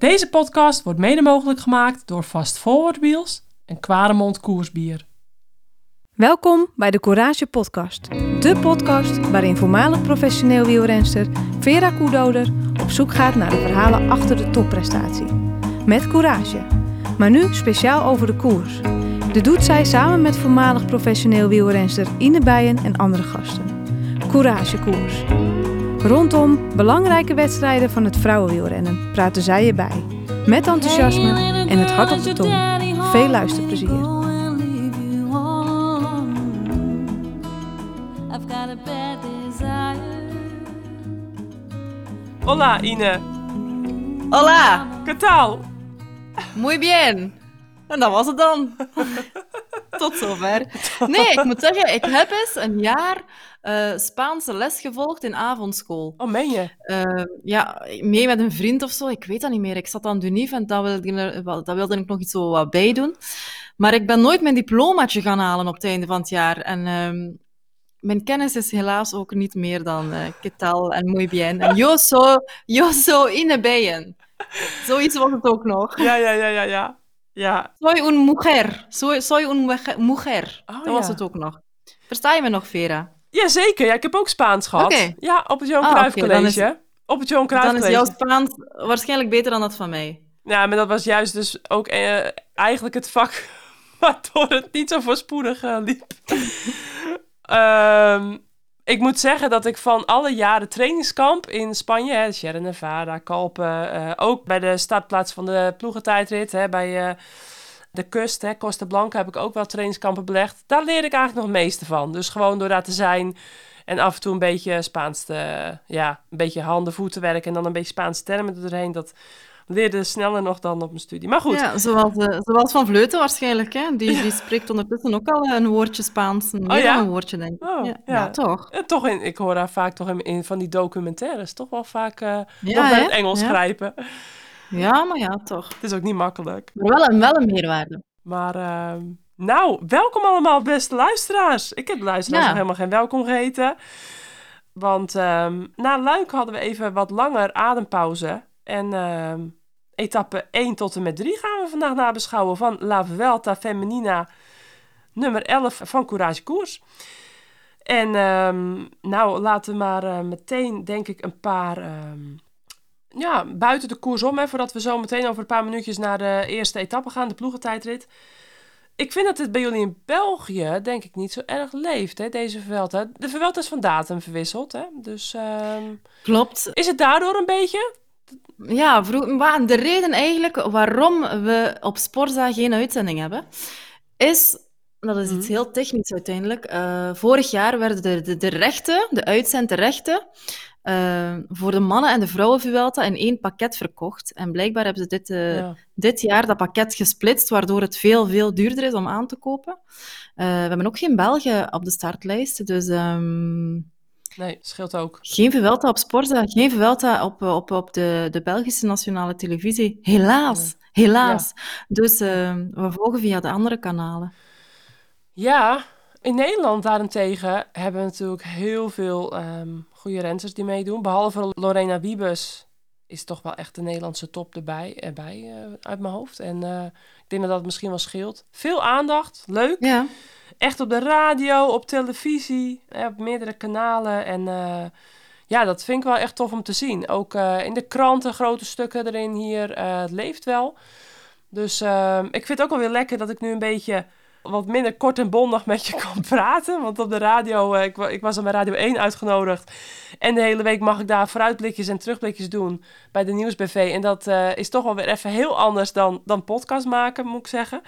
Deze podcast wordt mede mogelijk gemaakt door Fast Forward Wheels en Kwaremond Koersbier. Welkom bij de Courage Podcast. De podcast waarin voormalig professioneel wielrenster Vera Koedoder op zoek gaat naar de verhalen achter de topprestatie. Met courage. Maar nu speciaal over de koers. Dit doet zij samen met voormalig professioneel wielrenster Ine Bijen en andere gasten. Courage Koers. Rondom belangrijke wedstrijden van het vrouwenwielrennen praten zij erbij. Met enthousiasme en het hart op de tong. Veel luisterplezier. Hola Ine, Hola, ¿qué tal? muy bien. En dat was het dan. Tot zover. Nee, ik moet zeggen, ik heb eens een jaar eh, Spaanse les gevolgd in avondschool. Oh, meen je? Eh, ja, mee met een vriend of zo, ik weet dat niet meer. Ik zat aan Dunief en dat wilde, dat wilde ik nog iets zo wat bij doen. Maar ik ben nooit mijn diplomaatje gaan halen op het einde van het jaar. En ehm, mijn kennis is helaas ook niet meer dan eh ¿qué tal en muy bien. En yo soy, yo soy ine bien. Zoiets was het ook nog. Ja, ja, ja, ja, ja. Ja, Soy un mujer. Soy, soy un mujer-. Oh, dat was ja. het ook nog. Versta je me nog, Vera? Jazeker, ja, ik heb ook Spaans gehad. Ja, op het Johan Ah, Cruijff is- College. Op het Johan Cruijff Dan is College. jouw Spaans waarschijnlijk beter dan dat van mij. Ja, maar dat was juist dus ook eh, eigenlijk het vak waardoor het niet zo voorspoedig eh, liep. Ehm, ik moet zeggen dat ik van alle jaren trainingskamp in Spanje, hè, Sierra Nevada, Kalpen, eh, ook bij de startplaats van de ploegentijdrit, hè, bij eh, de kust, hè, Costa Blanca, heb ik ook wel trainingskampen belegd. Daar leer ik eigenlijk nog het meeste van. Dus gewoon door daar te zijn en af en toe een beetje Spaans ja, een beetje handen, voeten werken en dan een beetje Spaanse termen er doorheen. Dat leerde sneller nog dan op mijn studie. Maar goed, Ja, zoals, eh, zoals Van Vleuten waarschijnlijk. Hè? Die, die spreekt ondertussen ook al een woordje Spaans. Meer ja? dan een woordje, denk ik. Oh, ja, ja. ja, toch? eh, toch in, ik hoor haar vaak toch in, in van die documentaires toch wel vaak eh Ja, nog het Engels Ja. grijpen. Ja, maar ja, toch. Het is ook niet makkelijk. Maar wel een, wel een meerwaarde. Maar ehm, nou, welkom allemaal beste luisteraars. Ik heb de luisteraars Ja. nog helemaal geen welkom geheten. Want ehm, na Luik hadden we even wat langer adempauze. En ehm, etappe 1 tot en met 3 gaan we vandaag nabeschouwen van La Vuelta Femenina nummer 11 van Courage Koers. En ehm, nou, laten we maar eh, meteen, denk ik, een paar ehm, ja, buiten de koers om, hè, voordat we zo meteen over een paar minuutjes naar de eerste etappe gaan, de ploegentijdrit. Ik vind dat het bij jullie in België, denk ik, niet zo erg leeft, hè, deze Vuelta. De Vuelta is van datum verwisseld, hè. Dus ehm, Klopt. is het daardoor een beetje? Ja, vroeg, maar de reden eigenlijk waarom we op Sporza geen uitzending hebben, is, dat is iets Mhm. heel technisch uiteindelijk, eh, vorig jaar werden de, de, de rechten, de uitzendrechten, eh, voor de mannen- en de vrouwenvuelta in één pakket verkocht. En blijkbaar hebben ze dit, eh, ja. dit jaar dat pakket gesplitst, waardoor het veel, veel duurder is om aan te kopen. We hebben ook geen Belgen op de startlijst, dus... ehm, Nee, scheelt ook. geen Vuelta op Sporza, geen Vuelta op, op, op de, de Belgische nationale televisie. Helaas, helaas. Dus eh, we volgen via de andere kanalen. Ja, in Nederland daarentegen hebben we natuurlijk heel veel ehm goede renners die meedoen. Behalve Lorena Wiebes is toch wel echt de Nederlandse top erbij, erbij eh, uit mijn hoofd. En eh, ik denk dat dat misschien wel scheelt. Veel aandacht, leuk. Ja, Echt op de radio, op televisie, eh, op meerdere kanalen. En ja, dat vind ik wel echt tof om te zien. Ook in de kranten, grote stukken erin hier. het leeft wel. Dus ik vind het ook wel weer lekker dat ik nu een beetje wat minder kort en bondig met je kan praten. Want op de radio, eh, ik, ik was al bij Radio 1 uitgenodigd. En de hele week mag ik daar vooruitblikjes en terugblikjes doen bij de Nieuwsbv. En dat eh, is toch wel weer even heel anders dan, dan podcast maken, moet ik zeggen.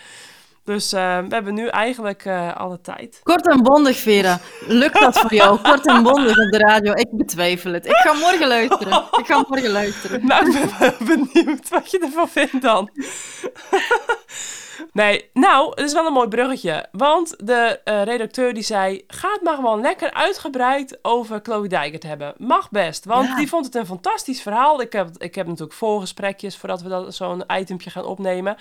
Dus eh, we hebben nu eigenlijk eh, alle tijd. kort en bondig, Vera. Lukt dat voor jou? Kort en bondig op de radio? Ik betwijfel het. Ik ga morgen luisteren. Ik ga morgen luisteren. Nou, ik ben benieuwd wat je ervan vindt dan. nee, nou, het is wel een mooi bruggetje. Want de eh, redacteur die zei... ga het maar gewoon lekker uitgebreid over Chloe Dijkert hebben. Mag best, want Ja. die vond het een fantastisch verhaal. Ik heb, ik heb natuurlijk voorgesprekjes voordat we dat, zo'n itempje gaan opnemen.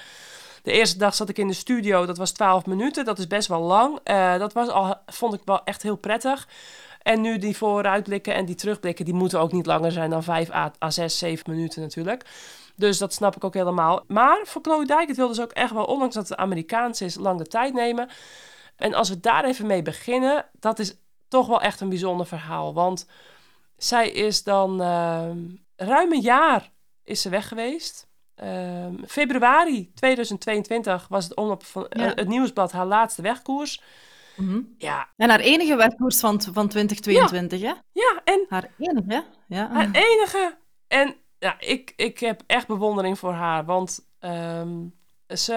De eerste dag zat ik in de studio, dat was 12 minuten. Dat is best wel lang. Eh, dat was al, vond ik wel echt heel prettig. En nu die vooruitblikken en die terugblikken, die moeten ook niet langer zijn dan 5 à, à 6, 7 minuten natuurlijk. Dus dat snap ik ook helemaal. Maar voor Chloe Dijk wilde ze ook echt wel, ondanks dat het Amerikaans is, lang de tijd nemen. En als we daar even mee beginnen, dat is toch wel echt een bijzonder verhaal. Want zij is dan uh, ruim een jaar is ze weg geweest. Uh, februari 2022 was het omloop van Ja. uh, het nieuwsblad haar laatste wegkoers. Mhm. Ja, En haar enige wegkoers van, van 2022, hè? ja en Haar enige, ja. haar enige. En ja, ik, ik heb echt bewondering voor haar. Want ehm, ze...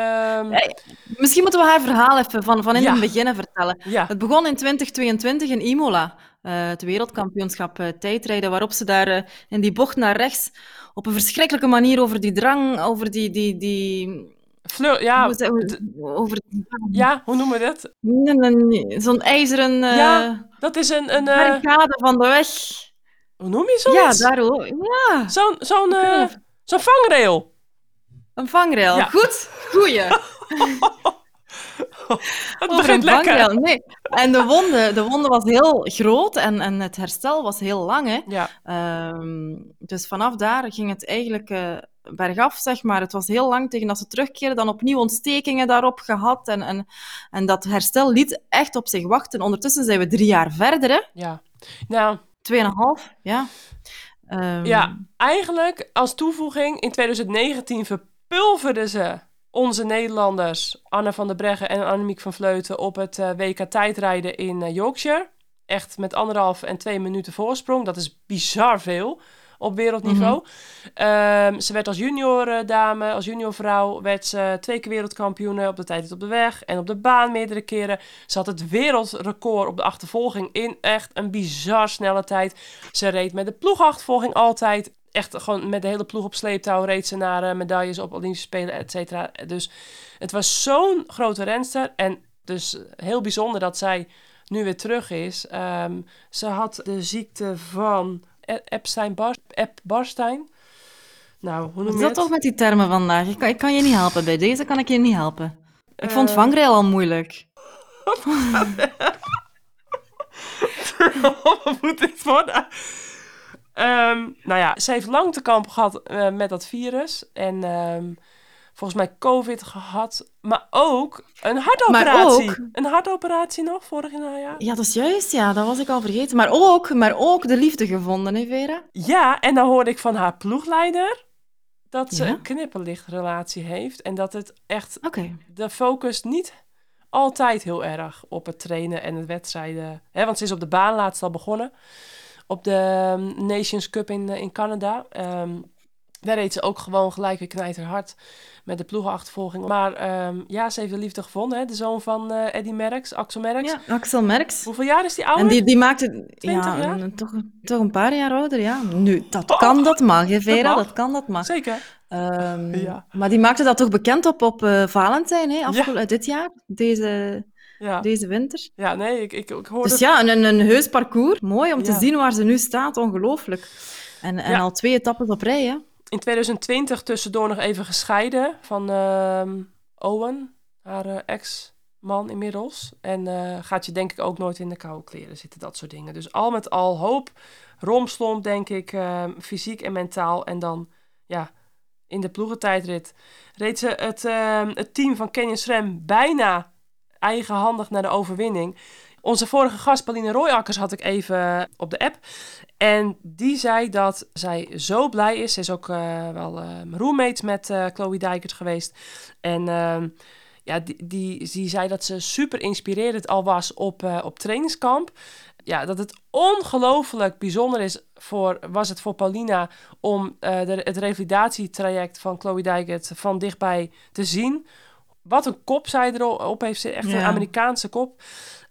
Ja, Misschien moeten we haar verhaal even van, van in Ja. het begin vertellen. Ja, Het begon in 2022 in Imola, eh, het wereldkampioenschap eh, tijdrijden, waarop ze daar eh, in die bocht naar rechts op een verschrikkelijke manier over die drang, over die... die, die Fleur, ja, hoe over ja, hoe noemen we dat? Nee, nee, nee, zo'n ijzeren Ja, Dat is een... een barricade van de weg. hoe noem je Ja, zoiets? daar ook. Ja, Zo'n zo'n zo'n vangrail. een vangrail. Ja. Goed, goeie. Het Over begint een lekker. Nee. En de wonde, de wonde was heel groot en, en het herstel was heel lang. Hè. Ja, Ehm, dus vanaf daar ging het eigenlijk eh, bergaf, zeg maar. Het was heel lang tegen dat ze terugkeerden, dan opnieuw ontstekingen daarop gehad. En, en, en dat herstel liet echt op zich wachten. Ondertussen zijn we drie jaar verder, hè? ja. Nou, Tweeënhalf, ja. Ehm, Ja, eigenlijk als toevoeging in 2019 verpulverden ze onze Nederlanders Anne van der Breggen en Annemiek van Vleuten op het eh, WK tijdrijden in eh, Yorkshire. Echt met anderhalf en twee minuten voorsprong. Dat is bizar veel op wereldniveau. Ehm, ze werd als junior eh, dame, als junior vrouw, werd ze twee keer wereldkampioene op de tijdrit op de weg en op de baan meerdere keren. Ze had het wereldrecord op de achtervolging in echt een bizar snelle tijd. Ze reed met de ploegachtervolging altijd. Echt gewoon met de hele ploeg op sleeptouw reed ze naar eh, medailles op Olympische Spelen, et cetera. Dus het was zo'n grote renster. En dus heel bijzonder dat zij nu weer terug is. Ehm, ze had de ziekte van E- Epstein-Barr, Ep-Barstein. Nou, hoe noem je dat het? toch met die termen vandaag? Ik kan, ik kan je niet helpen. Bij deze kan ik je niet helpen. Ik vond Eh, vangrail al moeilijk. Wat moet dit worden? Ehm, nou ja, ze heeft lang te kampen gehad eh, met dat virus. En ehm, volgens mij COVID gehad. Maar ook een hartoperatie. ook- Een hartoperatie nog, vorig najaar. Ja, dat is juist. Ja, dat was ik al vergeten. Maar ook, maar ook de liefde gevonden, hè, Vera? Ja, en dan hoorde ik van haar ploegleider dat ze Ja? een knipperlichtrelatie heeft. En dat het echt de focus niet altijd heel erg op het trainen en het wedstrijden. Hè, want ze is op de baan laatst al begonnen. Op de ehm, Nations Cup in, eh, in Canada. Ehm, daar reed ze ook gewoon gelijk weer knijterhard met de ploegenachtervolging. Maar ehm, ja, ze heeft de liefde gevonden. Hè? De zoon van eh Eddie Merckx, Axel Merckx. Ja, Axel Merckx. Hoeveel jaar is die ouder? En die, die maakte... 20 ja, een- toch, toch een paar jaar ouder, ja. Nu, dat kan, dat mag, hè, Vera. Dat mag. Dat kan, dat mag. Zeker. Ja. Maar die maakte dat toch bekend op, op eh, Valentijn, hè? Dit jaar, deze, Ja, deze winter. ja nee, ik, ik, ik hoorde... Dus ja, een, een, heus parcours. Mooi om te Ja. zien waar ze nu staat. Ongelooflijk. En, en Ja. al twee etappes op rij, hè? in 2020 tussendoor nog even gescheiden van ehm, Owen, haar eh, ex-man inmiddels. En eh, gaat je denk ik ook nooit in de koude kleren zitten, dat soort dingen. Dus al met al hoop, romslomp denk ik, ehm, fysiek en mentaal. En dan, ja, in de ploegentijdrit reed ze het, ehm, het team van Kenyon SRAM bijna eigenhandig naar de overwinning. Onze vorige gast, Pauline Royakkers, had ik even op de app. En die zei dat zij zo blij is. Ze is ook eh, wel eh, roommates met eh Chloe Dijkert geweest. En ehm, ja, die, die, zei dat ze super inspirerend al was op, op trainingskamp. Ja, dat het ongelooflijk bijzonder is voor, was het voor Paulina om de, het revalidatietraject van Chloe Dijkert van dichtbij te zien. Wat een kop zij erop heeft zitten, echt een. Amerikaanse kop.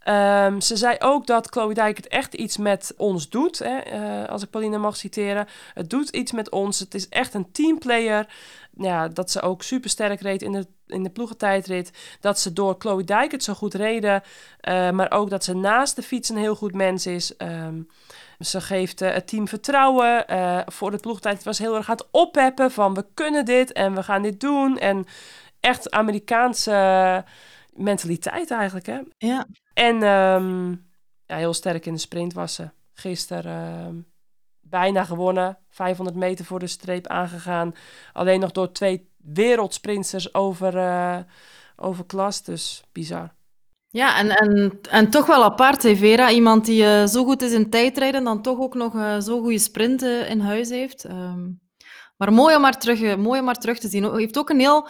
Ehm, ze zei ook dat Chloe Dijkert echt iets met ons doet, hè, eh, als ik Pauline mag citeren. Het doet iets met ons, het is echt een teamplayer. Ja, dat ze ook super sterk reed in de, in de ploegentijdrit. Dat ze door Chloe Dijkert zo goed reden. eh, maar ook dat ze naast de fiets een heel goed mens is. Ehm, ze geeft eh, het team vertrouwen. voor de ploegtijd was heel erg aan het van we kunnen dit en we gaan dit doen. En echt Amerikaanse mentaliteit eigenlijk, hè. Ja. En ehm, ja, heel sterk in de sprint was ze. Gisteren ehm, bijna gewonnen. 500 meter voor de streep aangegaan. Alleen nog door twee wereldsprinters over, uh, over klas. Dus bizar. Ja, en, en, en toch wel apart, hè, Vera. Iemand die uh, zo goed is in tijdrijden, dan toch ook nog uh, zo'n goede sprint in huis heeft. Um, maar mooi om maar terug, mooi om maar terug te zien. Hij heeft ook een heel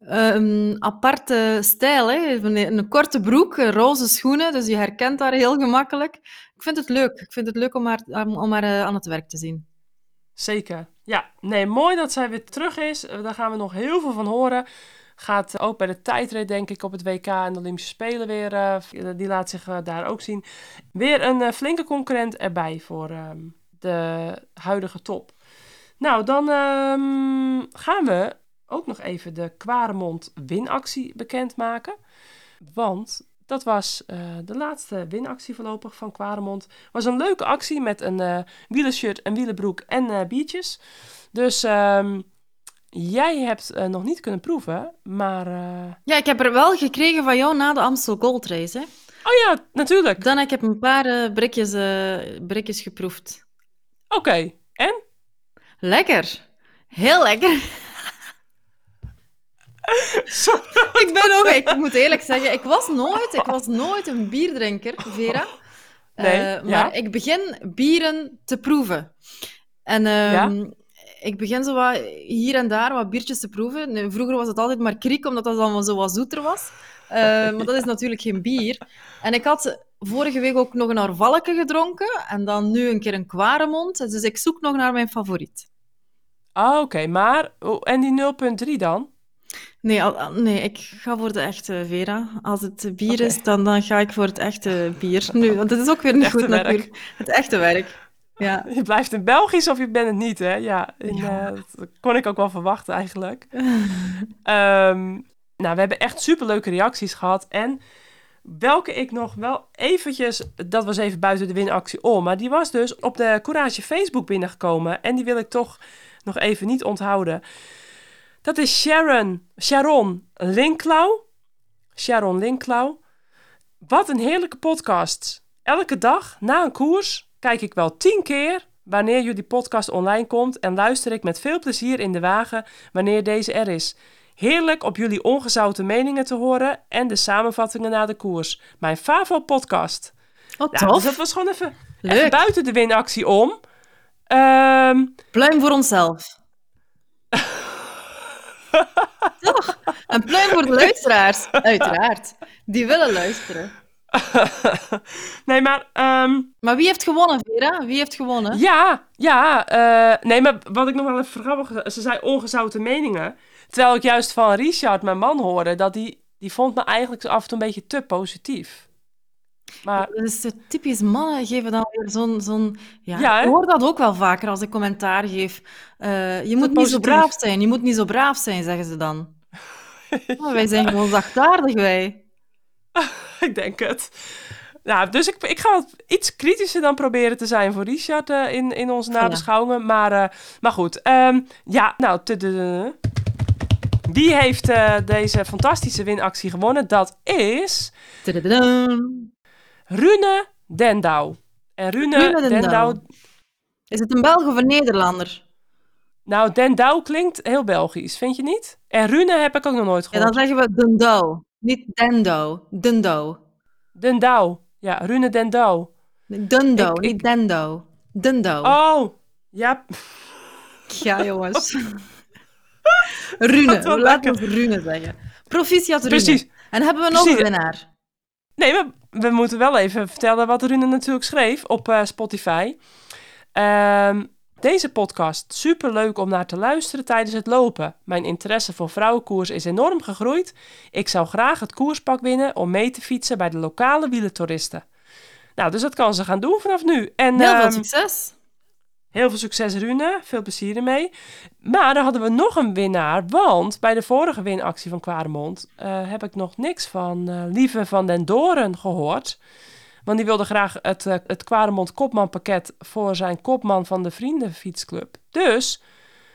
um, aparte stijl. Hè? Een, een, korte broek, roze schoenen, dus je herkent haar heel gemakkelijk. Ik vind het leuk. Ik vind het leuk om haar, om haar uh, aan het werk te zien. Zeker. Ja, nee, mooi dat zij weer terug is. Daar gaan we nog heel veel van horen. Gaat ook bij de tijdrit, denk ik, op het WK en de Olympische Spelen weer. Die laat zich daar ook zien. Weer een flinke concurrent erbij voor ehm, de huidige top. Nou, dan um, gaan we ook nog even de Kwaremond winactie bekendmaken. Want dat was uh, de laatste winactie voorlopig van Kwaremond. was een leuke actie met een uh, wielershirt, een wielenbroek en uh, biertjes. Dus um, jij hebt nog niet kunnen proeven, maar... Ja, ik heb er wel gekregen van jou na de Amstel Gold Race, hè? Oh ja, natuurlijk. Dan heb ik een paar brikjes, brikjes geproefd. Oké, okay. en? Lekker. Heel lekker. Ik ben ook, ik moet eerlijk zeggen, ik was nooit, ik was nooit een bierdrinker, Vera. Nee, uh, maar ik begin bieren te proeven. En uh, ja? ik begin zo wat hier en daar wat biertjes te proeven. Nu, vroeger was het altijd maar kriek, omdat dat dan zo wat zoeter was. Uh, maar dat is natuurlijk geen bier. En ik had vorige week ook nog een Arvalke gedronken. En dan nu een keer een Kwaremond. Dus ik zoek nog naar mijn favoriet. Ah, oké. Okay. Maar, en die 0,3 dan? Nee, al, nee, ik ga voor de echte Vera. Als het bier okay. is, dan, dan ga ik voor het echte bier. Nu, want het is ook weer niet goed werk. natuurlijk. Het echte werk. Ja. Je blijft in Belgisch of je bent het niet, hè? Ja, in, ja. Uh, dat kon ik ook wel verwachten eigenlijk. um, nou, we hebben echt superleuke reacties gehad. En welke ik nog wel eventjes... Dat was even buiten de winactie om. Maar die was dus op de Courage Facebook binnengekomen. En die wil ik toch nog even niet onthouden. Dat is Sharon, Sharon Linklau. Sharon Linklau. Wat een heerlijke podcast. Elke dag na een koers kijk ik wel tien keer wanneer jullie podcast online komt en luister ik met veel plezier in de wagen wanneer deze er is. Heerlijk op jullie ongezouten meningen te horen en de samenvattingen na de koers. Mijn favo podcast. Wat ja, tof. Dus dat was gewoon even, even buiten de winactie om. Um, Pluim voor onszelf. Toch? Een pluim voor de luisteraars. Uiteraard. Die willen luisteren. nee, maar... Um... Maar wie heeft gewonnen, Vera? Wie heeft gewonnen? Ja, ja. Uh, nee, maar wat ik nog wel even grappig... Ze zei ongezouten meningen. Terwijl ik juist van Richard, mijn man, hoorde... dat die, die vond me eigenlijk af en toe een beetje te positief. Maar... Dat is typisch mannen geven dan weer zo'n... zo'n ja, ja ik hoor dat ook wel vaker als ik commentaar geef. Uh, je moet niet zo braaf zijn, je moet niet zo braaf zijn, zeggen ze dan. oh, wij zijn gewoon zachtaardig, wij. ik denk het. Nou, dus ik, ik ga wat iets kritischer dan proberen te zijn voor Richard uh, in, in onze nabeschouwingen. Maar, uh, maar goed, um, ja, nou, wie heeft deze fantastische winactie gewonnen? Dat is... Rune Dendau. En Rune, Rune Dendau... Is het een Belg of een Nederlander? Nou, Dendau klinkt heel Belgisch, vind je niet? En Rune heb ik ook nog nooit gehoord. Ja, dan zeggen we Dendau. Niet Dendau. Dendau. Dendau. Ja, Rune Dendau. Ik, niet Dendau. Dendau. Oh, ja. Ja, jongens. Rune, laten we Rune zeggen. Proficiat Rune. Precies. En hebben we nog Precies. een winnaar? Nee, we, we moeten wel even vertellen wat Rune natuurlijk schreef op uh, Spotify. Um, deze podcast super leuk om naar te luisteren tijdens het lopen. Mijn interesse voor vrouwenkoers is enorm gegroeid. Ik zou graag het koerspak winnen om mee te fietsen bij de lokale wielentoeristen. Nou, dus dat kan ze gaan doen vanaf nu. En, heel veel um, succes! Heel veel succes, Rune. Veel plezier ermee. Maar dan hadden we nog een winnaar. Want bij de vorige winactie van Kwaremond uh, heb ik nog niks van uh, Lieve van den Doren gehoord. Want die wilde graag het, uh, het Kwaremond kopmanpakket voor zijn kopman van de Vriendenfietsclub. Dus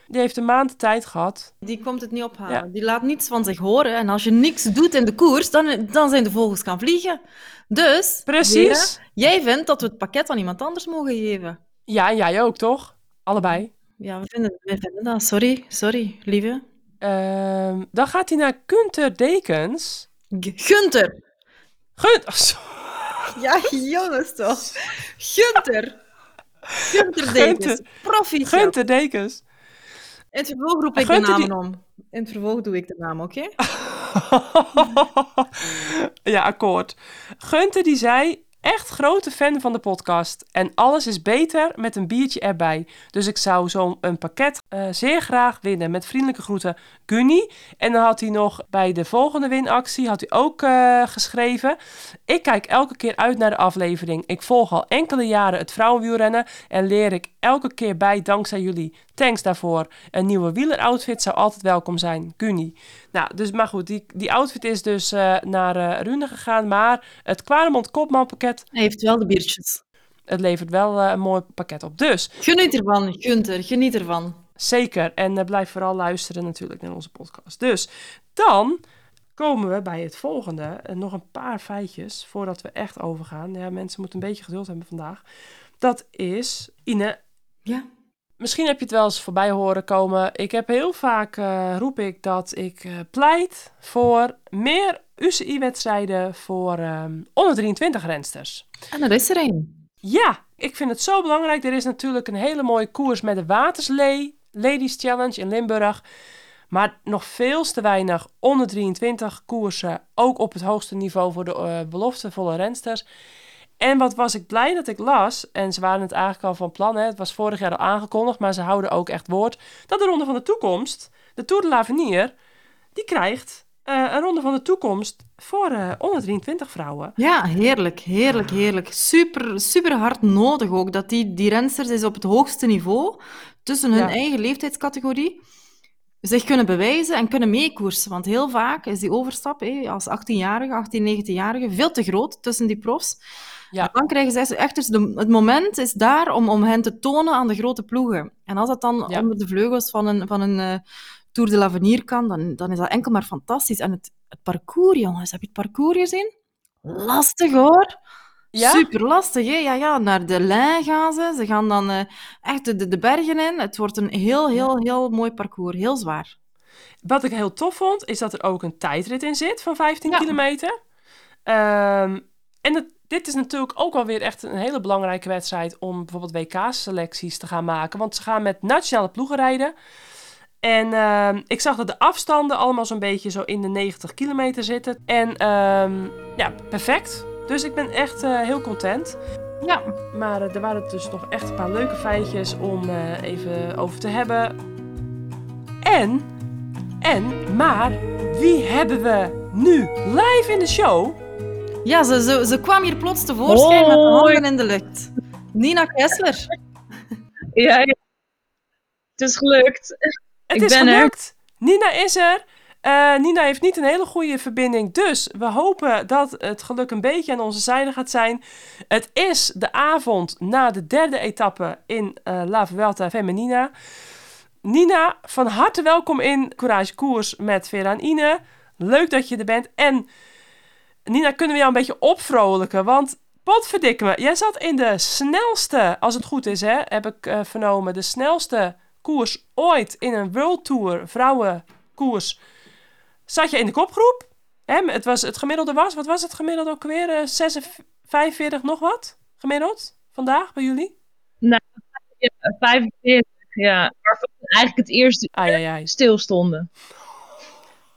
die heeft een maand tijd gehad. Die komt het niet ophalen. Ja. Die laat niets van zich horen. En als je niks doet in de koers, dan, dan zijn de vogels gaan vliegen. Dus, Precies. jij vindt dat we het pakket aan iemand anders mogen geven. Ja, en jij ook, toch? Allebei. Ja, we vinden, we vinden dat. Sorry, sorry, lieve. Ehm, dan gaat hij naar Kunter Dekens. G- Gunter. Gun oh, Ja, jongens toch. Gunter. Gunter Dekens. Gunter. Gunter Dekens. In het vervolg roep ik de Gunter namen die- om. In het vervolg doe ik de naam, oké? ja, akkoord. Gunter die zei, echt grote fan van de podcast. En alles is beter met een biertje erbij. Dus ik zou zo'n pakket eh, zeer graag winnen. Met vriendelijke groeten, Gunny. En dan had hij nog bij de volgende winactie had hij ook eh, geschreven. Ik kijk elke keer uit naar de aflevering. Ik volg al enkele jaren het vrouwenwielrennen. En leer ik elke keer bij dankzij jullie. Thanks daarvoor. Een nieuwe wieleroutfit zou altijd welkom zijn. Gunny. Nou, dus maar goed, die, die outfit is dus eh, naar eh Rune gegaan. Maar het Kwaremond Kopman pakket, Hij heeft wel de biertjes. het levert wel eh, een mooi pakket op. Dus Geniet ervan, Gunter. Geniet ervan. zeker. En blijf vooral luisteren natuurlijk naar onze podcast. Dus dan komen we bij het volgende. En nog een paar feitjes voordat we echt overgaan. Ja, mensen moeten een beetje geduld hebben vandaag. Dat is, Ine, Ja. Misschien heb je het wel eens voorbij horen komen. Ik heb heel vaak eh, roep ik dat ik eh, pleit voor meer UCI-wedstrijden voor ehm, onder 23 rensters. En er is er een. Ja, ik vind het zo belangrijk. Er is natuurlijk een hele mooie koers met de Waterslee Ladies Challenge in Limburg. Maar nog veel te weinig onder 23 koersen. Ook op het hoogste niveau voor de eh, beloftevolle rensters. En wat was ik blij dat ik las, en ze waren het eigenlijk al van plan, hè, het was vorig jaar al aangekondigd, maar ze houden ook echt woord, dat de Ronde van de Toekomst, de Tour de l'Avenir, die krijgt eh, een Ronde van de Toekomst voor eh, onder 23 vrouwen. Ja, heerlijk, heerlijk, heerlijk. Super, super hard nodig ook dat die, die rensters is op het hoogste niveau tussen hun Ja. eigen leeftijdscategorie zich kunnen bewijzen en kunnen meekoersen. Want heel vaak is die overstap hé, als 18-jarige, 18, 19-jarige veel te groot tussen die profs. Ja. Dan krijgen zij echt dus de, het moment is daar om, om hen te tonen aan de grote ploegen. En als dat dan Ja. onder de vleugels van een, van een eh, Tour de l'Avenir kan, dan, dan is dat enkel maar fantastisch. En het, het parcours, jongens, heb je het parcours gezien? Lastig hoor. Ja? Super lastig, hè? Ja, ja, naar de lijn gaan ze. Ze gaan dan eh, echt de, de, bergen in. Het wordt een heel, heel, heel mooi parcours. Heel zwaar. Wat ik heel tof vond, is dat er ook een tijdrit in zit van 15 Ja. kilometer. Ehm, en het, dit is natuurlijk ook wel weer echt een hele belangrijke wedstrijd om bijvoorbeeld WK-selecties te gaan maken. Want ze gaan met nationale ploegen rijden. En ehm, ik zag dat de afstanden allemaal zo'n beetje zo in de 90 kilometer zitten. En ehm, ja, perfect. Dus ik ben echt eh, heel content. Ja, Maar eh, er waren dus nog echt een paar leuke feitjes om eh, even over te hebben. En, en, maar wie hebben we nu live in de show? ja ze, ze, ze kwam hier plots tevoorschijn met de handen in de lucht. Nina Kessler. Ja, ja. Het is gelukt. Het Ik is ben er. Nina is er. Eh, Nina heeft niet een hele goede verbinding, dus we hopen dat het geluk een beetje aan onze zijde gaat zijn. Het is de avond na de derde etappe in eh La Vuelta Femenina. Nina, van harte welkom in Courage Koers met Vera en Ine. Leuk dat je er bent. En Nina, kunnen we jou een beetje opvrolijken? Want potverdikke me, jij zat in de snelste, als het goed is hè, heb ik eh, vernomen, de snelste koers ooit in een World Tour vrouwenkoers. Zat je in de kopgroep? Hè, het, was, het gemiddelde was, wat was het gemiddelde ook weer? Eh, 46, 45 nog wat gemiddeld vandaag bij jullie? Ja, 45, ja. Waarvan eigenlijk het eerste Ai, ai, ai. stilstonden.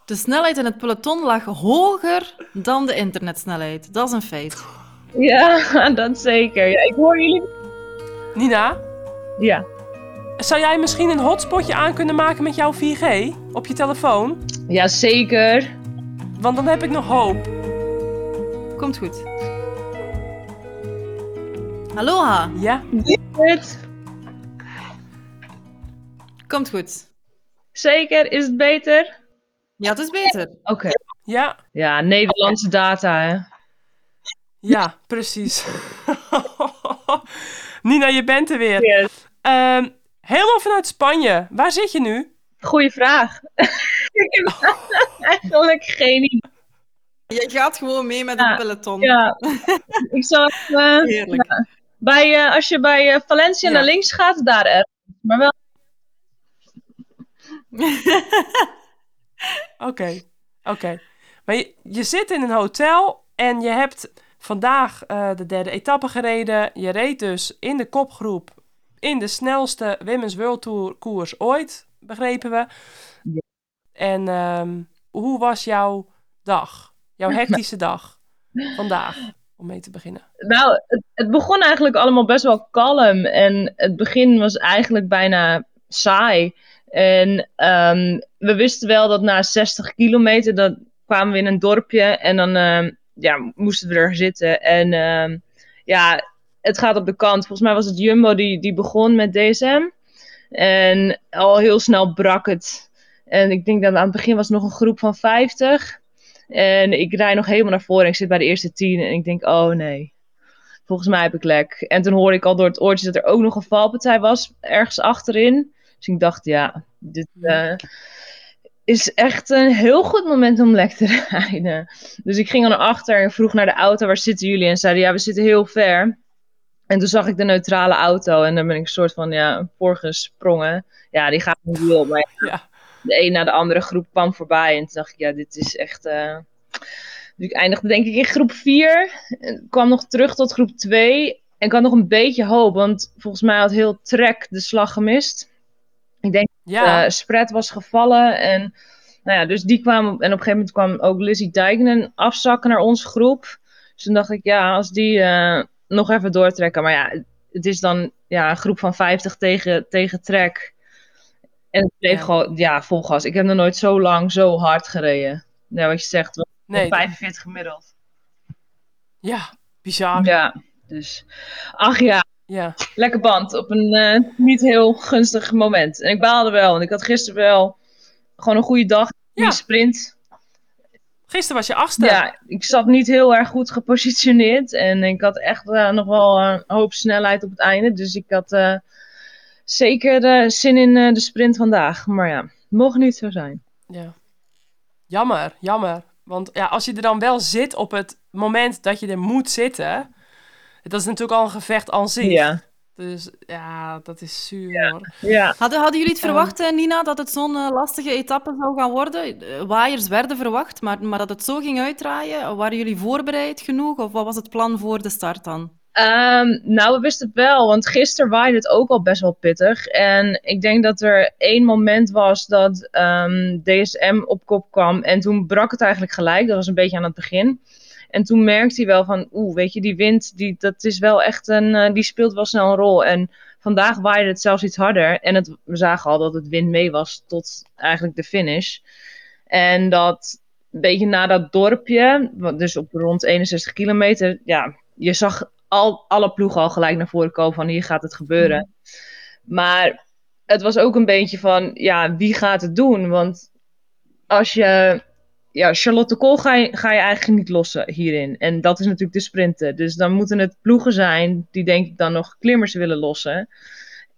De snelheid in het peloton lag hoger dan de internetsnelheid. Dat is een feit. Ja, dat zeker. Ja, ik hoor jullie. Nina, Ja. Zou jij misschien een hotspotje aan kunnen maken met jouw 4G op je telefoon? ja, zeker. Want dan heb ik nog hoop. Komt goed. Aloha. Ja, Goed. Komt goed. Zeker. Is het beter? Ja, het is beter. Oké. ja, Ja, Nederlandse data, hè. ja, precies. Nina, je bent er weer. Yes. Ehm, helemaal vanuit Spanje. Waar zit je nu? Goeie vraag. ik heb eigenlijk geen idee. Je gaat gewoon mee met Ja, het peloton. Ja. ik zal even... Heerlijk. Bij, eh, als je bij eh, Valencia Ja. naar links gaat, daar ergens. Maar wel Oké, oké. Maar je, je zit in een hotel en je hebt vandaag eh, de derde etappe gereden. Je reed dus in de kopgroep in de snelste Women's World Tour koers ooit, begrepen we. Ja. En ehm, hoe was jouw dag? Jouw hectische dag vandaag, om mee te beginnen. Nou, het, het begon eigenlijk allemaal best wel kalm. En het begin was eigenlijk bijna saai. En ehm, we wisten wel dat na 60 kilometer, dat kwamen we in een dorpje. En dan ehm, ja, moesten we er zitten. En ja, het gaat op de kant. Volgens mij was het Jumbo die, die begon met DSM. En al heel snel brak het. En ik denk dat aan het begin was nog een groep van 50. En ik rijd nog helemaal naar voren. En ik zit bij de eerste 10. En ik denk, oh nee. Volgens mij heb ik lek. En toen hoorde ik al door het oortje dat er ook nog een valpartij was. Ergens achterin. Dus ik dacht, ja, dit eh, is echt een heel goed moment om lek te rijden. Dus ik ging al naar achter en vroeg naar de auto, waar zitten jullie? En zeiden, ja, we zitten heel ver. En toen zag ik de neutrale auto en dan ben ik een soort van, ja, voorgesprongen. Ja, die gaat niet op. Maar Ja, de een na de andere groep kwam voorbij. En toen dacht ik, ja, dit is echt. eh, Dus ik eindigde denk ik in groep 4. kwam nog terug tot groep 2. En ik had nog een beetje hoop, want volgens mij had heel Trek de slag gemist. Ik denk ja. eh Spread was gevallen. En nou ja, dus die kwamen. En op een gegeven moment kwam ook Lizzie Dijknen afzakken naar onze groep. Dus toen dacht ik, ja, als die eh, nog even doortrekken. Maar ja, het is dan ja, een groep van 50 tegen, tegen Trek. En het bleef Ja. gewoon, ja, vol gas. Ik heb nog nooit zo lang zo hard gereden. Ja, wat je zegt, nee, 45 gemiddeld. ja, bizar. Ja, dus. Ach ja, Ja, lekker band op een eh, niet heel gunstig moment. En ik baalde wel, want ik had gisteren wel gewoon een goede dag. Ja. Die sprint. Gisteren was je achtste. Ja, ik zat niet heel erg goed gepositioneerd. En ik had echt eh, nog wel een hoop snelheid op het einde. Dus ik had eh, zeker eh, zin in de sprint vandaag. Maar ja, mocht niet zo zijn. Ja. Jammer, jammer. Want ja, als je er dan wel zit op het moment dat je er moet zitten, dat is natuurlijk al een gevecht aan zich. Ja. Dus ja, dat is zuur. hoor. Ja. Hadden, hadden jullie het Ehm. verwacht, eh, Nina, dat het zo'n eh, lastige etappe zou gaan worden? Eh, Waaiers werden verwacht, maar, maar dat het zo ging uitdraaien, waren jullie voorbereid genoeg? Of wat was het plan voor de start dan? Ehm, nou, we wisten het wel, want gisteren waaide het ook al best wel pittig. En ik denk dat er één moment was dat ehm, DSM op kop kwam. En toen brak het eigenlijk gelijk. Dat was een beetje aan het begin. En toen merkte hij wel van, oeh, weet je, die wind, die, dat is wel echt een, eh, die speelt wel snel een rol. En vandaag waaide het zelfs iets harder. En het, we zagen al dat het wind mee was tot eigenlijk de finish. En dat een beetje na dat dorpje, dus op rond 61 kilometer, ja, je zag al, alle ploegen al gelijk naar voren komen van hier gaat het gebeuren. Maar het was ook een beetje van, ja, wie gaat het doen? Want als je, ja, Charlotte Kool ga je, ga je eigenlijk niet lossen hierin. En dat is natuurlijk de sprinten. Dus dan moeten het ploegen zijn die denk ik dan nog klimmers willen lossen.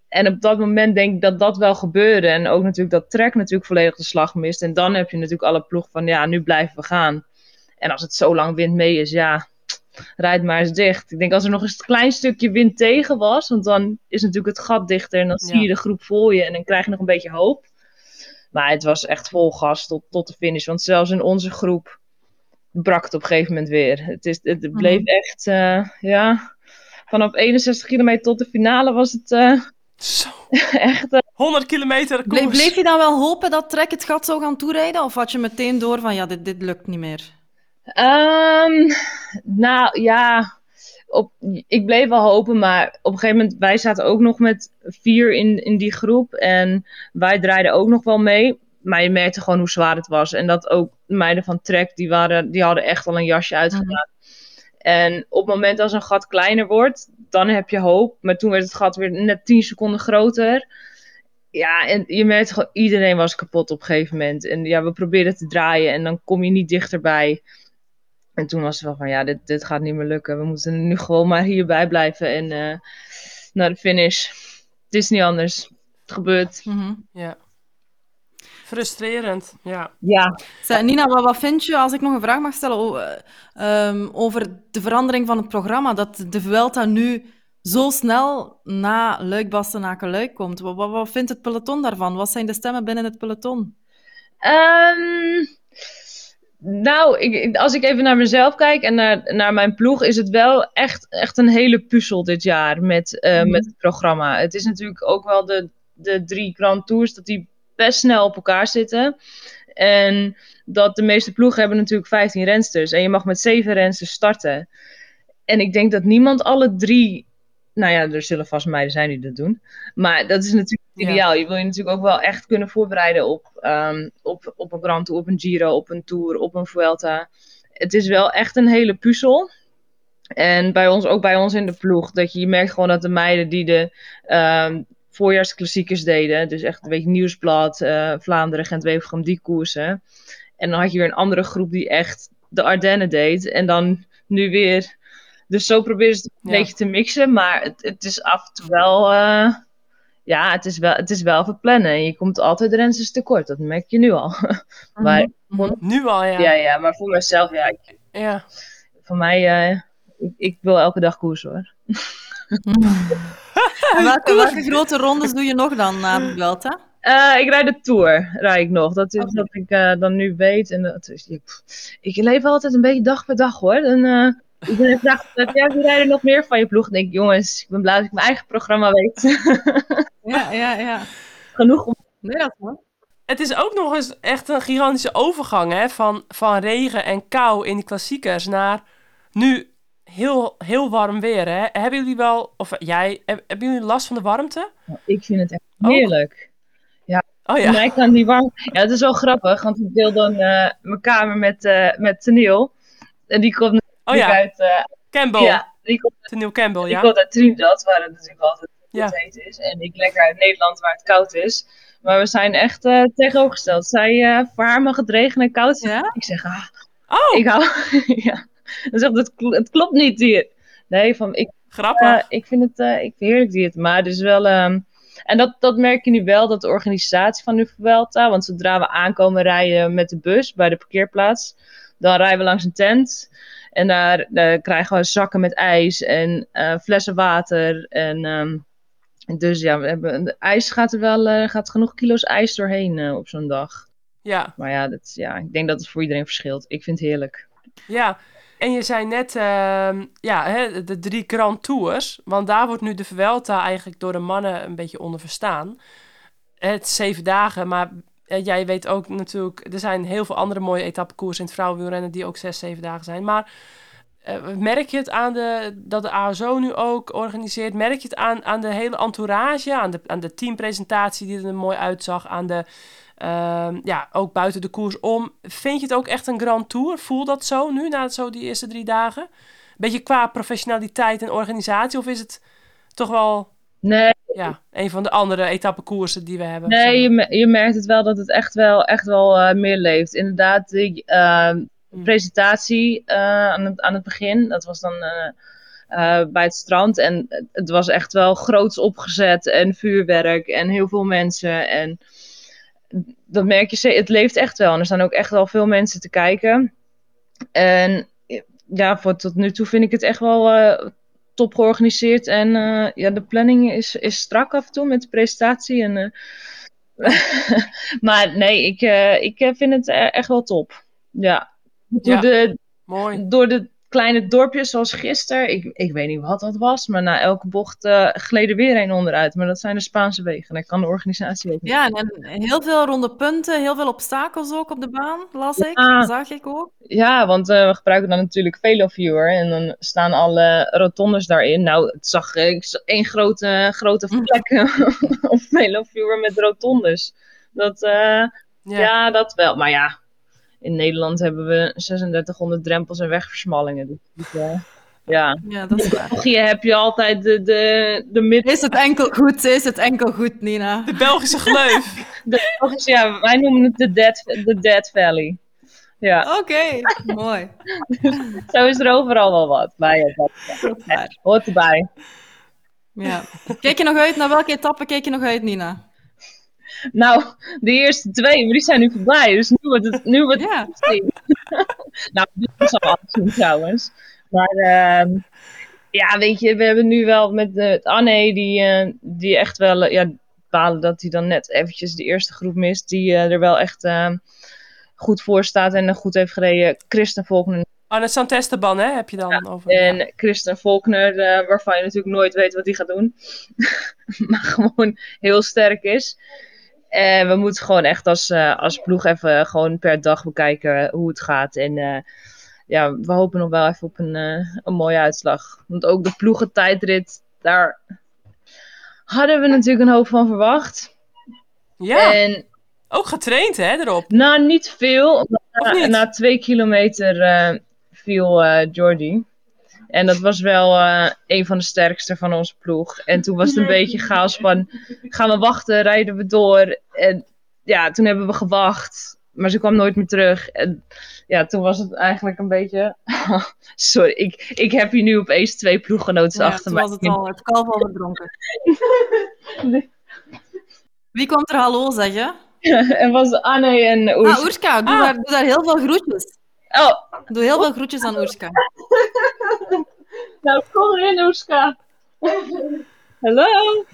En op dat moment denk ik dat dat wel gebeurde. En ook natuurlijk dat Trek natuurlijk volledig de slag mist. En dan heb je natuurlijk alle ploegen van, ja, nu blijven we gaan. En als het zo lang wind mee is, ja, rijd maar eens dicht. Ik denk als er nog eens een klein stukje wind tegen was, want dan is natuurlijk het gat dichter en dan zie je Ja. de groep voor je en dan krijg je nog een beetje hoop. Maar het was echt vol gas tot, tot de finish, want zelfs in onze groep brak het op een gegeven moment weer. Het, is, het bleef echt, eh, ja, vanaf 61 kilometer tot de finale was het eh, Zo, echt eh, 100 kilometer koers. Bleef, bleef je dan wel hopen dat Trek het gat zou gaan toerijden? Of had je meteen door van, ja, dit, dit lukt niet meer? Ehm, nou ja, op, ik bleef wel hopen, maar op een gegeven moment, wij zaten ook nog met vier in, in die groep en wij draaiden ook nog wel mee. Maar je merkte gewoon hoe zwaar het was. En dat ook de meiden van Trek, die, waren, die hadden echt al een jasje uitgedaan. En op het moment als een gat kleiner wordt, dan heb je hoop. Maar toen werd het gat weer net 10 seconden groter. Ja, en je merkte gewoon, iedereen was kapot op een gegeven moment. En ja, we probeerden te draaien en dan kom je niet dichterbij. En toen was het wel van, ja, dit, dit gaat niet meer lukken. We moeten nu gewoon maar hierbij blijven en eh, naar de finish. Het is niet anders. Het gebeurt. Mhm. Ja. Frustrerend, ja. Ja. Zeg, Nina, wat, wat vind je, als ik nog een vraag mag stellen, o- eh, ehm, over de verandering van het programma? Dat de Vuelta nu zo snel na Luik Bastenaken Luik komt. Wat, wat, wat vindt het peloton daarvan? Wat zijn de stemmen binnen het peloton? Ehm, nou, ik, als ik even naar mezelf kijk en naar, naar mijn ploeg, is het wel echt, echt een hele puzzel dit jaar met, eh, Mhm. met het programma. Het is natuurlijk ook wel de, de drie Grand Tours, dat die best snel op elkaar zitten. En dat de meeste ploegen hebben natuurlijk 15 rensters. En je mag met 7 rensters starten. En ik denk dat niemand alle drie. Nou ja, er zullen vast meiden zijn die dat doen. Maar dat is natuurlijk Ja. ideaal. Je wil je natuurlijk ook wel echt kunnen voorbereiden op, ehm, op, op een Grand Tour, op een Giro, op een Tour, op een Vuelta. Het is wel echt een hele puzzel. En bij ons, ook bij ons in de ploeg, dat je, je merkt gewoon dat de meiden die de ehm, voorjaarsklassiekers deden, dus echt een beetje Nieuwsblad, eh, Vlaanderen, Gent-Wevelgem, die koersen. En dan had je weer een andere groep die echt de Ardennen deed. En dan nu weer. Dus zo proberen ze het een Ja. beetje te mixen. Maar het, het is af en toe wel. eh, ja, het is wel, het is wel verplannen. En je komt altijd rensters tekort. Dat merk je nu al. maar, Mhm. Nu al, ja. ja. Ja, maar voor mezelf, ja. ik- Ja. voor mij, eh, ik, ik wil elke dag koersen hoor. Welke, welke grote rondes doe je nog dan na de Vuelta? Eh, ik rijd de Tour, rijd ik nog. Dat is wat ik eh, dan nu weet. En dat is, ik, ik leef altijd een beetje dag per dag hoor. En, ik ben ja, wie rijden nog meer van je ploeg? Dan denk ik, jongens, ik ben blij dat ik mijn eigen programma weet. Ja, ja, ja. Genoeg om... Nee, dat wel. Het is ook nog eens echt een gigantische overgang hè, van, van regen en kou in die klassiekers naar nu heel, heel warm weer. Hè? Hebben jullie wel, of jij, heb- hebben jullie last van de warmte? Ik vind het echt Ook? heerlijk. Oh Ja. ja, Mij kan die warm... Ja, het is wel grappig, want ik deel dan eh, mijn kamer met, eh met Teniel. En die komt oh ja, uit... eh, Campbell, ja, die komt, Tennille Campbell, die ja. komt uit Trinidad, waar het natuurlijk altijd Ja. heet is. En ik lekker uit Nederland, waar het koud is. Maar we zijn echt eh, tegenovergesteld. Zij, eh, voor haar mag het regenen en koud zijn. Ja? Ik zeg, ah, Oh, ik hou... ja. Dan zegt het, kl- het klopt niet hier. Nee, van, ik grappig. Ik vind het ik heerlijk dit, maar het is wel. ehm, en dat, dat merk je nu wel, dat de organisatie van de Vuelta, want zodra we aankomen rijden met de bus bij de parkeerplaats, dan rijden we langs een tent. En daar, krijgen we zakken met ijs en eh, flessen water. En, ehm, dus ja, we hebben, ijs gaat er wel eh, gaat genoeg kilo's ijs doorheen eh, op zo'n dag. Ja, Maar ja, dat, ja, ik denk dat het voor iedereen verschilt. Ik vind het heerlijk. ja. En je zei net, ehm, ja, hè, de drie Grand Tours. Want daar wordt nu de Vuelta eigenlijk door de mannen een beetje onder verstaan. Het is zeven dagen, maar jij weet ook natuurlijk... Er zijn heel veel andere mooie etappekoersen in het vrouwenwielrennen... die ook zes, zeven dagen zijn. Maar eh, merk je het aan de, dat de ASO nu ook organiseert? Merk je het aan, aan de hele entourage? Aan de, aan de teampresentatie die er mooi uitzag? Aan de... ehm, ja, ook buiten de koers om. Vind je het ook echt een Grand Tour? Voel dat zo nu, na zo die eerste drie dagen? Beetje qua professionaliteit en organisatie? Of is het toch wel Nee, ja, een van de andere etappekoersen die we hebben? Nee, je, je merkt het wel dat het echt wel, echt wel eh, meer leeft. Inderdaad, die ehm, Hmm. presentatie eh, aan, het, aan het begin, dat was dan eh, bij het strand. En het was echt wel groots opgezet en vuurwerk en heel veel mensen. En dat merk je, het leeft echt wel. En er staan ook echt wel veel mensen te kijken. En ja, voor tot nu toe vind ik het echt wel top georganiseerd. En eh, ja, de planning is, is strak af en toe met de presentatie. En, eh, maar nee, ik, eh, ik vind het e- echt wel top. Ja. Door, Ja. De, Mooi. door de kleine dorpjes zoals gisteren, ik, ik weet niet wat dat was, maar na elke bocht eh gleden weer een onderuit. Maar dat zijn de Spaanse wegen. Daar kan de organisatie ook niet. Ja, en heel veel ronde punten, heel veel obstakels ook op de baan, las ik. Zag ik ook. Ja, want eh, we gebruiken dan natuurlijk VeloViewer en dan staan alle rotondes daarin. Nou, het zag ik zag één grote, grote vlek op VeloViewer met rotondes. Dat, eh, Ja. ja. dat wel. Maar ja, in Nederland hebben we 3600 drempels en wegversmallingen. Dus, dus, eh, ja, Ja, dat is waar. in België heb je altijd de, de, de midden. Is het enkel goed? Is het enkel goed, Nina? De Belgische gleuf. de- ja, wij noemen het de Dead, de dead Valley. Ja, Oké, mooi. zo is er overal wel wat. Maar ja, dat hoort erbij. Ja. Kijk je nog uit? Naar welke etappe kijk je nog uit, Nina? Nou, de eerste twee, maar die zijn nu voorbij. Dus nu wordt het, nu wordt het Ja. nou, dit is al alles trouwens. Maar ehm, ja, weet je, we hebben nu wel met, eh, Anne, die, eh, die echt wel, eh, ja, balen dat hij dan net eventjes de eerste groep mist, die er wel echt eh, goed voor staat en goed heeft gereden. Christen Volkner Anne Santesteban, hè, heb je dan over. en ja. Christen Volkner, waarvan je natuurlijk nooit weet wat hij gaat doen, maar gewoon heel sterk is. En we moeten gewoon echt als, eh, als ploeg even gewoon per dag bekijken hoe het gaat. En eh, ja, we hopen nog wel even op een, eh, een mooie uitslag. Want ook de ploegentijdrit, daar hadden we natuurlijk een hoop van verwacht. Ja, En ook getraind, hè, erop. nou, niet veel. Na, niet? na twee kilometer eh, viel eh Jordi. En dat was wel eh, een van de sterkste van onze ploeg. En toen was het een beetje chaos van... Gaan we wachten? Rijden we door? En ja, toen hebben we gewacht. Maar ze kwam nooit meer terug. En ja, toen was het eigenlijk een beetje... Sorry, ik, ik heb hier nu opeens twee ploeggenoten Ja, achter toen mij. was het al, het kalf al verdronken. Wie komt er hallo zeggen? en was Anne en Oers. Ah, Oerska, doe, Ah. Daar, doe daar heel veel groetjes. Oh, Doe heel veel groetjes aan Oerska. nou kom erin Oerska. Hallo.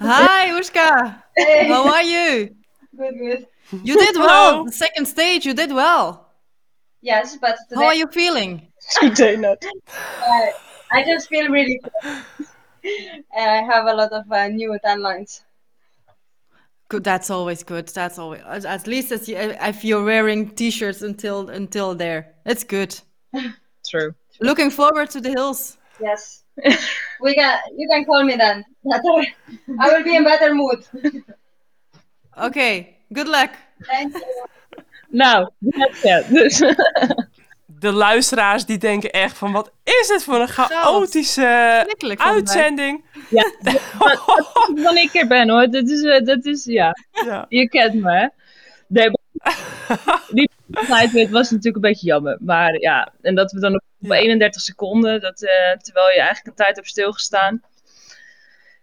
Hi, Oerska. How are you? Good, good. You did Hello. well. The second stage, you did well. Yes, but today How are you feeling? Today not. uh, I just feel really good. and I have a lot of uh, new tan lines. Good. That's always good. That's always at- at least as you, if you're wearing t-shirts until until there. It's good. True. Looking forward to the hills. Yes. we can. You can call me then. I will be in better mood. Okay. Good luck. Thank you. Nou, that's it. De luisteraars die denken echt van, wat is dit voor een chaotische uitzending. ja, wanneer ik er ben hoor. Dat is, eh, dat is ja, Ja. je kent me hè. Nee, maar- die was natuurlijk een beetje jammer. Maar ja, en dat we dan op Ja. 31 seconden, dat, eh, terwijl je eigenlijk een tijd hebt stilgestaan.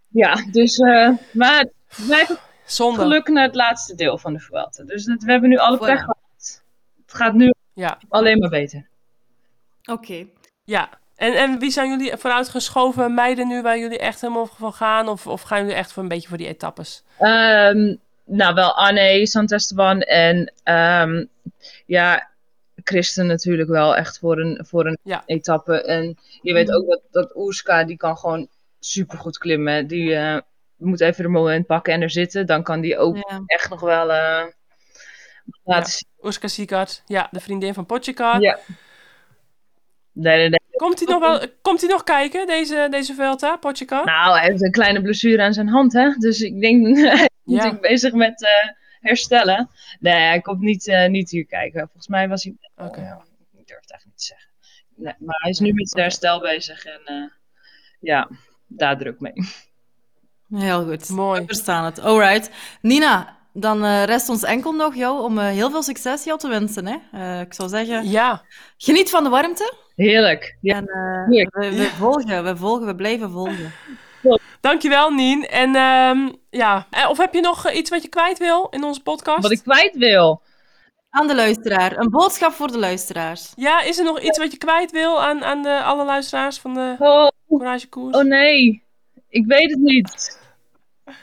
Ja, dus, eh, maar wij hebben Zonde. geluk naar het laatste deel van de Vuelta. Dus dat, we hebben nu alle pech gehad. Het gaat nu Ja, alleen maar beter. Oké. ja. En, en wie zijn jullie vooruitgeschoven meiden nu waar jullie echt helemaal van gaan? Of, of gaan jullie echt voor een beetje voor die etappes? Ehm, nou, wel Anne, Santesteban en ehm, ja, Christen natuurlijk wel echt voor een, voor een Ja. etappe. En je weet ook dat, dat Oerska, die kan gewoon supergoed klimmen. Die eh, moet even een moment pakken en er zitten. Dan kan die ook Ja. echt nog wel eh, laten zien. Oeska ja, de vriendin van Potjekar. Ja. Nee, nee, nee. Komt hij nog, wel, komt hij nog kijken, deze, deze Vuelta, Potjekar? Nou, hij heeft een kleine blessure aan zijn hand, hè. Dus ik denk, hij is natuurlijk bezig met eh, herstellen. Nee, hij komt niet, eh, niet hier kijken. Volgens mij was hij... Oké. Ja, ik durf het eigenlijk niet te zeggen. Nee, maar hij is nu met zijn herstel bezig en eh, ja, daar druk mee. Heel goed. Mooi. We verstaan het. Alright. Nina, dan eh, rest ons enkel nog jou om eh, heel veel succes jou te wensen. Hè? Eh, ik zou zeggen, Ja, geniet van de warmte. Heerlijk. Ja, En eh, Heerlijk. we, we volgen, we volgen, we blijven volgen. dankjewel Nien. En ehm, ja, of heb je nog iets wat je kwijt wil in onze podcast? wat ik kwijt wil. Aan de luisteraar. Een boodschap voor de luisteraars. Ja, is er nog iets wat je kwijt wil aan, aan de, alle luisteraars van de Oh, Courage Koers? oh nee, ik weet het niet.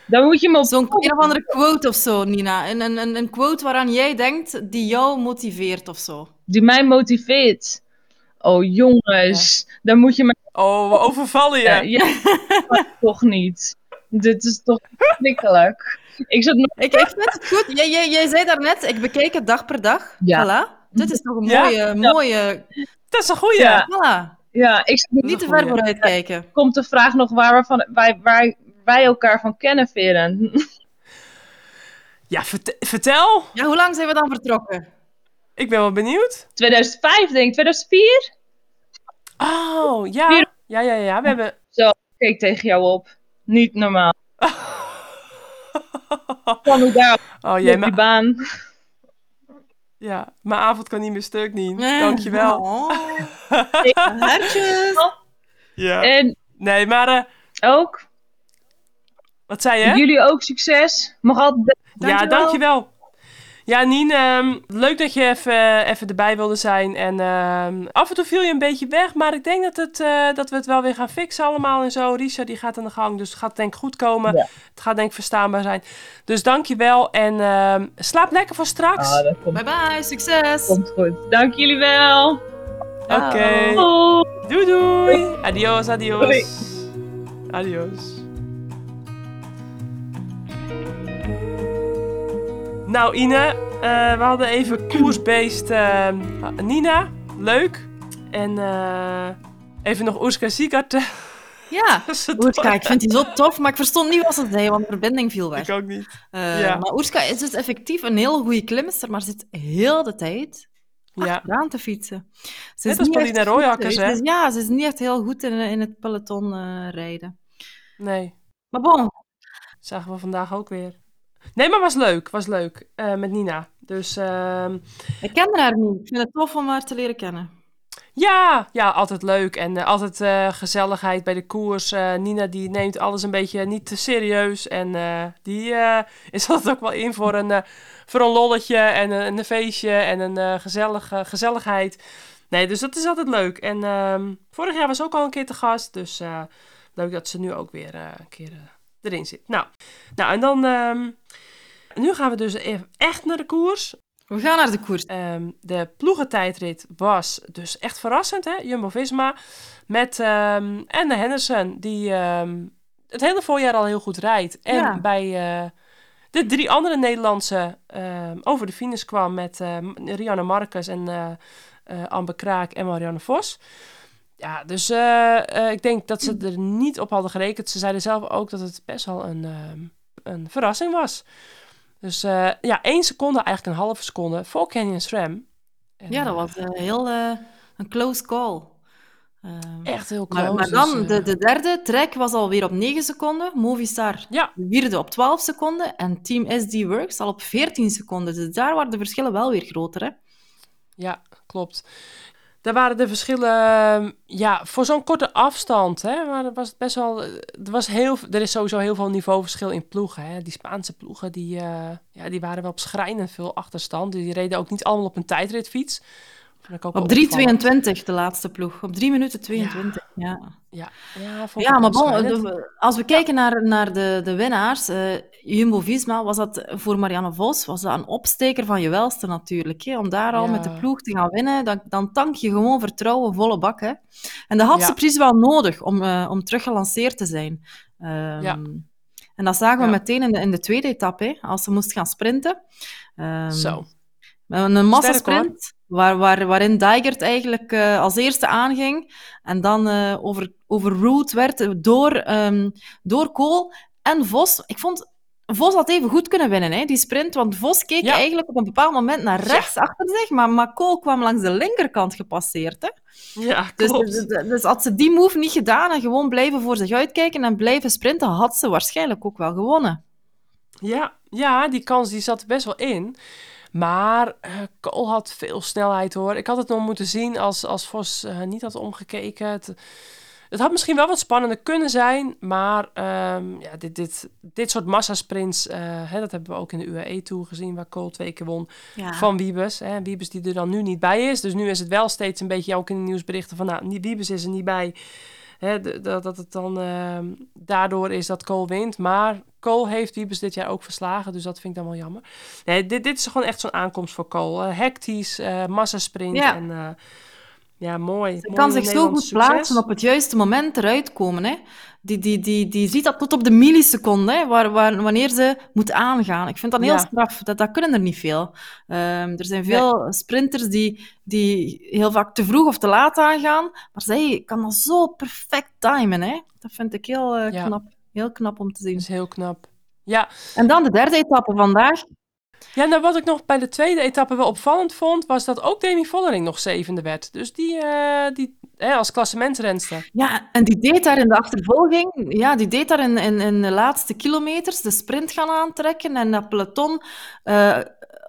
Dan moet je me op... Zo'n een of andere quote of zo, Nina. Een, een, een, een quote waaraan jij denkt die jou motiveert of zo. Die mij motiveert. Oh jongens, dan moet je me... Oh, we overvallen je. Ja, ja, toch niet. Dit is toch verschrikkelijk. Ik zat nog... Ik, ik vind het goed. Jij, jij, jij zei daarnet, ik bekijk het dag per dag. Ja. Voilà. Dit is toch een Ja. mooie, mooie... Dat is een goeie. Ja. Voilà. Ja, ik. Niet te ver vooruit kijken. komt de vraag nog waar, we van, wij, waar wij elkaar van kennen, Veren. Ja, vert- vertel. Ja, hoe lang zijn we dan vertrokken? Ik ben wel benieuwd. 2005, denk ik. 2004? Oh, ja. Vier- Ja, ja, ja. We hebben... Zo, ik keek tegen jou op. Niet normaal. Ik daar Oh, jij, die baan. Ja, mijn avond kan niet meer stuk, Nien. Dankjewel. Oh. Hartjes. Ja. En Nee, maar... eh, ook, wat zei je? jullie ook succes. Mag altijd... Ja, Dankjewel. dankjewel. Ja, Nien, ehm, leuk dat je even, even erbij wilde zijn. En ehm, af en toe viel je een beetje weg, maar ik denk dat, het, eh, dat we het wel weer gaan fixen allemaal en zo. Risa die gaat aan de gang, dus het gaat denk ik goed komen. Ja. Het gaat denk ik verstaanbaar zijn. Dus dank je wel en ehm, slaap lekker voor straks. Ah, dat komt, Bye bye, succes! komt goed. Dank jullie wel. Oké. Doei. Doei doei. Adios, adios. Doei. Adios. Nou, Ine, eh, we hadden even koersbeest eh, Nina. Leuk. En eh, even nog Oeska Sigart. Ja. Oerska, ik vind die zo tof, maar ik verstond niet wat ze zei, want de verbinding viel weg. Ik ook niet. Eh, Ja. Maar Oerska is dus effectief een heel goede klimster, maar zit heel de tijd Ja. achteraan te fietsen. Ze Net als echt Royakkers, goed, hè? Ze is- Ja, ze is niet echt heel goed in, in het peloton eh, rijden. Nee, Maar bon, zagen we vandaag ook weer. Nee, maar was leuk. Was leuk. eh, met Nina. Dus ehm, ik ken haar niet. Ik vind het tof om haar te leren kennen. Ja, ja, altijd leuk en eh, altijd eh, gezelligheid bij de koers. Eh, Nina die neemt alles een beetje niet te serieus en eh, die eh, is altijd ook wel in voor een, voor een lolletje en een, een feestje en een eh, gezellige gezelligheid. Nee, dus dat is altijd leuk. En ehm, vorig jaar was ze ook al een keer te gast, dus eh, leuk dat ze nu ook weer eh, een keer erin zit. Nou, nou en dan, ehm, nu gaan we dus even echt naar de koers. We gaan naar de koers. Ehm, de ploegentijdrit was dus echt verrassend, hè? Jumbo-Visma. Met ehm Anne Henderson, die het hele voorjaar al heel goed rijdt. En Ja. bij eh, de drie andere Nederlandse over de finish kwam met ehm, Rianne Marcus en eh, Amber Kraak en Marianne Vos. Ja, dus eh, eh, ik denk dat ze er niet op hadden gerekend. Ze zeiden zelf ook dat het best wel een, ehm, een verrassing was. Dus eh, ja, één seconde, eigenlijk een halve seconde voor Canyon SRAM. En, Ja, dat was heel een close call. Ehm, echt heel close. maar, maar dus, dan, de, de derde trek was alweer op 9 seconden. Movistar Ja. de vierde op 12 seconden. En Team SD Works al op 14 seconden. Dus daar waren de verschillen wel weer groter. Hè? Ja, klopt. Daar waren de verschillen, ehm, ja, voor zo'n korte afstand, hè, was best wel, er was heel, er is sowieso heel veel niveauverschil in ploegen, hè. Die Spaanse ploegen, die, eh, ja, die waren wel op schrijnend veel achterstand. Die reden ook niet allemaal op een tijdritfiets. Op opvallend. 3.22 de laatste ploeg. Op 3 minuten 22. Ja, Ja, ja, ja maar bon, de- als we kijken naar, naar de, de winnaars. eh, Jumbo-Visma was dat voor Marianne Vos was dat een opsteker van je welste natuurlijk. Hè? Om daar al met de ploeg te gaan winnen, dan, dan tank je gewoon vertrouwen volle bak. Hè? En dat had ze precies wel nodig om, eh, om terug gelanceerd te zijn. Ehm, Ja. En dat zagen we meteen in de, in de tweede etappe, hè, als ze moest gaan sprinten. Ehm, Zo. Een, een massasprint, waar, waar, waarin Dijgert eigenlijk eh, als eerste aanging en dan eh over, overruled werd door, ehm door Kool en Vos. Ik vond, Vos had even goed kunnen winnen, hè, die sprint, want Vos keek Ja. eigenlijk op een bepaald moment naar rechts achter zich, maar, maar Kool kwam langs de linkerkant gepasseerd. Hè. Ja, Dus, klopt. dus, dus had ze die move niet gedaan en gewoon blijven voor zich uitkijken en blijven sprinten, had ze waarschijnlijk ook wel gewonnen. Ja, ja, die kans die zat best wel in. Maar eh Cole had veel snelheid hoor. Ik had het nog moeten zien als, als Vos eh, niet had omgekeken. Het, het had misschien wel wat spannender kunnen zijn. Maar ehm, ja, dit, dit, dit soort massasprints, hè, dat hebben we ook in de UAE Tour gezien, waar Cole twee keer won Ja. van Wiebes. Hè, Wiebes die er dan nu niet bij is. Dus nu is het wel steeds een beetje ook in de nieuwsberichten van, nou, Wiebes is er niet bij. Hè, dat, dat het dan ehm, daardoor is dat Cole wint. Maar Cole heeft Wiebes dit jaar ook verslagen, dus dat vind ik dan wel jammer. Nee, dit, dit is gewoon echt zo'n aankomst voor Cole. Eh, hectisch, eh massasprint Ja. en eh, ja, mooi. Ze Mooi kan zich zo goed succes. plaatsen op het juiste moment eruit komen. Hè. Die, die, die, die ziet dat tot op de milliseconde, hè, waar, waar, wanneer ze moet aangaan. Ik vind dat heel Ja. straf. Dat, dat kunnen er niet veel. Ehm, er zijn veel sprinters die, die heel vaak te vroeg of te laat aangaan. Maar zij kan dat zo perfect timen. Hè. Dat vind ik heel, eh, Ja. Heel knap om te zien. Dat is heel knap. Ja, En dan de derde etappe vandaag. Ja, nou wat ik nog bij de tweede etappe wel opvallend vond, was dat ook Demi Vollering nog zevende werd. Dus die, eh, die hè, als klassementsrenster. Ja, en die deed daar in de achtervolging, ja, die deed daar in, in, in de laatste kilometers de sprint gaan aantrekken en dat peloton eh,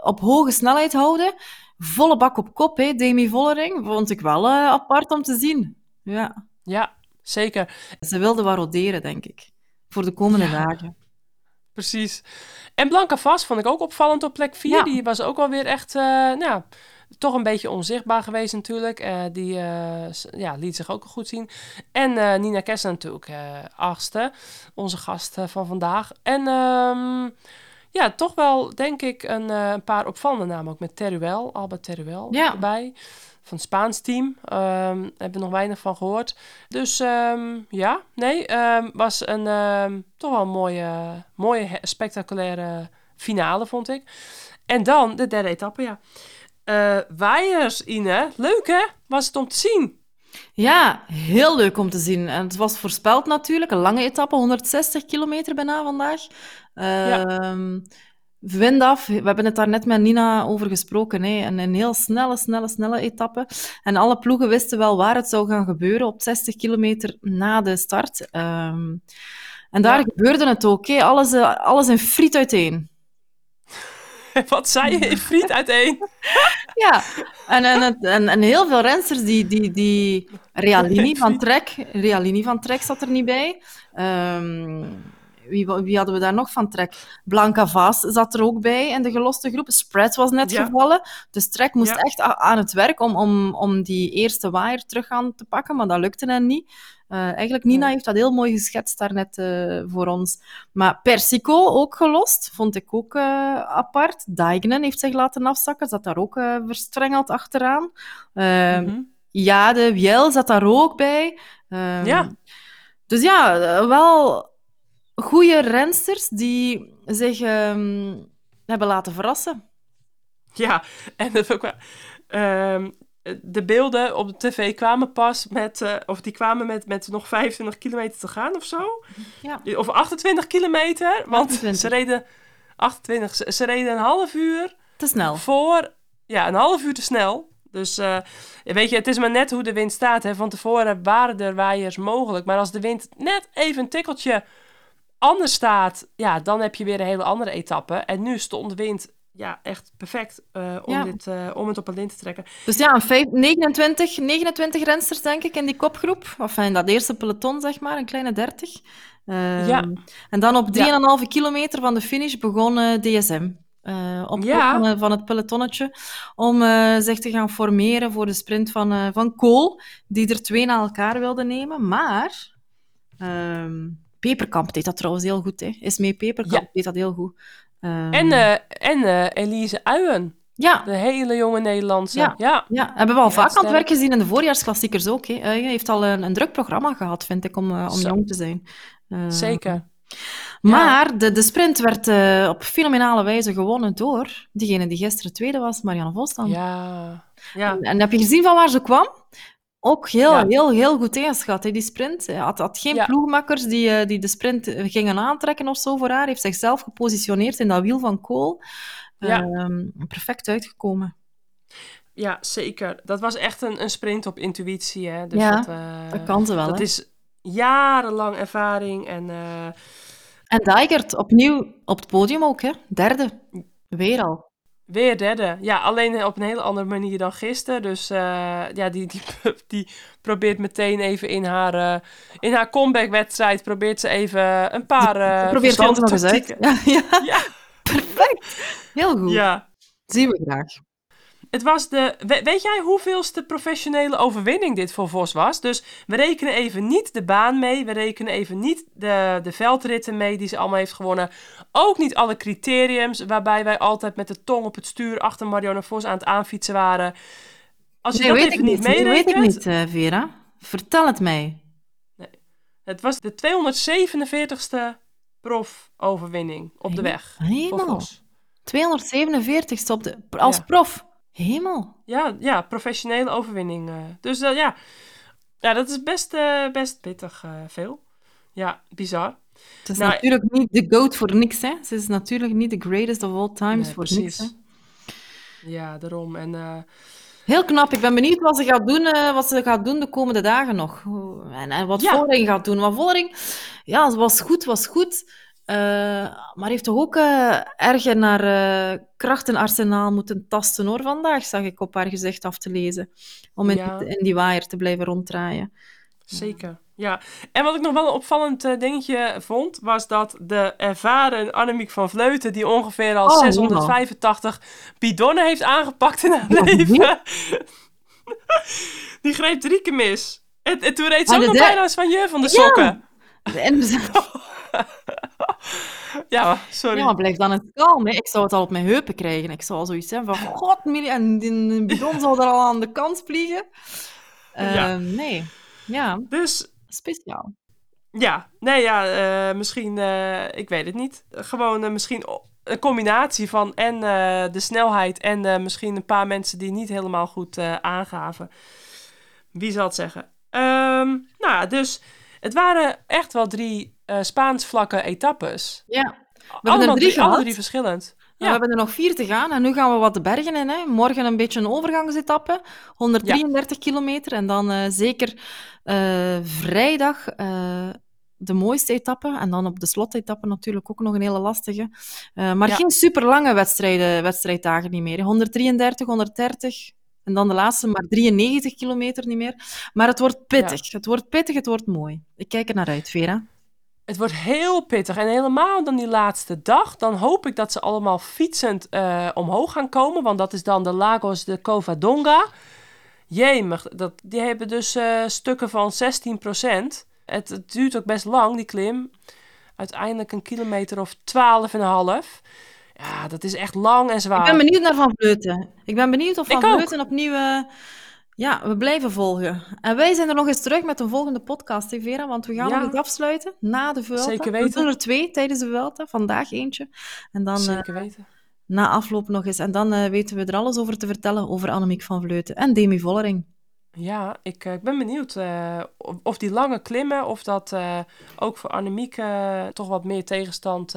op hoge snelheid houden. Volle bak op kop, hè, Demi Vollering. Vond ik wel eh, apart om te zien. Ja, Ja, zeker. ze wilde wat roderen, denk ik. Voor de komende Ja. dagen. precies. En Blanca Vast vond ik ook opvallend op plek 4. Ja. Die was ook wel weer echt, eh, nou, toch een beetje onzichtbaar geweest natuurlijk. Eh, die eh, ja, liet zich ook goed zien. En Nina Kessler natuurlijk, achtste, onze gast van vandaag. En ehm, ja, toch wel, denk ik, een, een paar opvallende namen. Ook met Teruel, Albert Teruel Ja. erbij. Van het Spaans team. Ehm hebben we nog weinig van gehoord. Dus ehm, ja, nee, ehm, was een toch wel een mooie, mooie spectaculaire finale, vond ik. En dan de derde etappe, ja. Eh waaiers, Ine. Leuk, hè? Was het om te zien. Ja, heel leuk om te zien. En het was voorspeld natuurlijk, een lange etappe, 160 kilometer bijna vandaag. Wind af, we hebben het daar net met Nina over gesproken. Hè. Een, een heel snelle, snelle, snelle etappe. En alle ploegen wisten wel waar het zou gaan gebeuren op 60 kilometer na de start. Ehm, en daar Ja. gebeurde het ook. Hè. Alles, eh, alles in friet uiteen. Wat zei je in friet uiteen? Ja, en, en, en, en heel veel rensters die, die, die Realini van Trek, Realini van Trek zat er niet bij. Ehm, wie, wie hadden we daar nog van Trek? Blanca Vaas zat er ook bij in de geloste groep. Spread was net Ja. gevallen. Dus Trek moest Ja. echt aan het werk om, om, om die eerste waaier terug aan te pakken, maar dat lukte hen niet. Eh, eigenlijk, Nina heeft dat heel mooi geschetst daarnet eh voor ons. Maar Persico ook gelost, vond ik ook eh, apart. Dijknen heeft zich laten afzakken, zat daar ook verstrengeld achteraan. Ehm, Mhm. Ja, de Wiel zat daar ook bij. Ehm, Ja. Dus ja, wel goede rensters die zich ehm, hebben laten verrassen. Ja, en dat ook wel. ehm, de beelden op de tv kwamen pas met, eh, of die kwamen met, met nog 25 kilometer te gaan of zo. Ja. Of 28 kilometer, want 28. ze reden 28, ze, ze reden een half uur Te snel. voor, ja, een half uur te snel. Dus eh, weet je, het is maar net hoe de wind staat. Hè. Van tevoren waren er waaiers mogelijk. Maar als de wind net even een tikkeltje anders staat, ja, dan heb je weer een hele andere etappe. En nu stond de wind ja, echt perfect eh, om, Ja. dit, eh, om het op een lint te trekken. Dus ja, een vijf- 29, 29 rensters denk ik in die kopgroep. Of in dat eerste peloton, zeg maar, een kleine 30. Ehm, Ja. En dan op 3,5 kilometer van de finish begon eh, DSM. op Ja. van, het pelotonnetje, om zich te gaan formeren voor de sprint van, van Kool, die er twee na elkaar wilde nemen. Maar ehm, Peperkamp deed dat trouwens heel goed. Hè. Is mee Peperkamp Ja. deed dat heel goed. Ehm, En, eh, en eh, Elise Uyen, ja, de hele jonge Nederlandse. Ja. Ja, Ja, hebben we al Ja, vaak aan het werk gezien in de voorjaarsklassiekers ook. Hè. Eh, heeft al een, een druk programma gehad, vind ik, om, om Zo. jong te zijn. Eh, zeker. Maar de, de sprint werd op fenomenale wijze gewonnen door diegene die gisteren tweede was, Marianne Vos. Ja, ja. En heb je gezien van waar ze kwam? Ook heel, Ja. heel, heel goed ingeschat, hè, die sprint. Hij had, had geen Ja. ploegmakkers die, eh, die de sprint gingen aantrekken of zo voor haar. Hij heeft zichzelf gepositioneerd in dat wiel van Kool. Ja. Ehm, perfect uitgekomen. Ja, zeker. Dat was echt een, een sprint op intuïtie. Hè? Dus Ja, dat, eh, Dat kan ze wel, Dat hè? is jarenlang ervaring. En eh, En Dijkert opnieuw op het podium ook, hè? Derde. Weer al. Weer derde. Ja, alleen op een hele andere manier dan gisteren. Dus eh, ja, die, die, die probeert meteen even in haar, eh, in haar comeback-wedstrijd... probeert ze even een paar eh Probeer het ons nog eens uit. verstandtactieken. Ja, ja, Ja, perfect. Heel goed. ja. Zien we graag. Het was de. we- weet jij hoeveelste professionele overwinning dit voor Vos was? Dus we rekenen even niet de baan mee. We rekenen even niet de, de veldritten mee die ze allemaal heeft gewonnen. Ook niet alle criteriums waarbij wij altijd met de tong op het stuur achter Marianne Vos aan het aanfietsen waren. Als je Nee, dat weet even ik niet. Nee, weet ik meerekent. niet, eh, Vera. Vertel het mij. Het was de 247ste prof-overwinning op de weg. Voor Hemel. Vos. 247 op de, als Ja. prof. Hemel. Ja, ja, professionele overwinning. eh. Dus eh, ja. ja, dat is best, eh, best pittig veel. Ja, bizar. Het is Nou, natuurlijk niet de GOAT voor niks, hè. Ze is natuurlijk niet de greatest of all times Nee, voor precies. niks, hè. Ja, daarom. En Heel knap. Ik ben benieuwd wat ze gaat doen, wat ze gaat doen de komende dagen nog. En, en wat Ja. Vollering gaat doen. Want Vollering, ja, was goed, was goed. Eh, maar heeft toch ook eh, erg naar eh krachtenarsenaal moeten tasten, hoor. Vandaag zag ik op haar gezicht af te lezen. Om in, Ja. in die waaier te blijven ronddraaien. Zeker. Ja, en wat ik nog wel een opvallend dingetje vond, was dat de ervaren Annemiek van Vleuten, die ongeveer al Oh, 685 bidonnen heeft aangepakt in haar Ja, leven, die greep drie keer mis. En, en toen reed ze Maar ook nog bijna eens van je van de Ja. sokken. En Ja, sorry. Ja, maar blijf dan eens kalm. Hè. Ik zou het al op mijn heupen krijgen. Ik zou al zoiets zijn van, god, Millie, en die bidon zal er al aan de kant vliegen. Eh, Ja. Nee. Ja, Dus speciaal. Ja, nee, ja, eh, misschien, eh, ik weet het niet. Gewoon misschien een combinatie van en de snelheid en misschien een paar mensen die niet helemaal goed aangaven. Wie zal het zeggen? Ehm, nou, ja, dus het waren echt wel drie eh Spaans vlakke etappes. Ja. er Allemaal drie drie, alle gehad. drie verschillend. We hebben er nog vier te gaan en nu gaan we wat de bergen in. Hè. Morgen een beetje een overgangsetappe, 133 kilometer. En dan eh, zeker eh, vrijdag de mooiste etappe. En dan op de slotetappe natuurlijk ook nog een hele lastige. Maar Ja. geen super lange wedstrijden, wedstrijddagen niet meer. hè. 133, 130. En dan de laatste maar 93 kilometer niet meer. Maar het wordt pittig. Het wordt pittig, het wordt mooi. Ik kijk er naar uit, Vera. Het wordt heel pittig. En helemaal dan die laatste dag. Dan hoop ik dat ze allemaal fietsend eh, omhoog gaan komen. Want dat is dan de Lagos de Covadonga. Jemig, dat, die hebben dus eh, stukken van 16 Het, het duurt ook best lang, die klim. Uiteindelijk een kilometer of 12,5. Ja, dat is echt lang en zwaar. Ik ben benieuwd naar Van Vleuten. Ik ben benieuwd of Van. Vleuten opnieuw... eh, ja, we blijven volgen. En wij zijn er nog eens terug met een volgende podcast, hè, Vera? Want we gaan Ja. nog eens afsluiten na de Vuelta. Zeker We weten. doen er twee tijdens de Vuelta. Vandaag eentje. En dan eh, Zeker weten. na afloop nog eens. En dan eh, weten we er alles over te vertellen over Annemiek van Vleuten en Demi Vollering. Ja, ik, eh, ik ben benieuwd eh, of, die lange klimmen, of dat eh, ook voor Annemiek toch wat meer tegenstand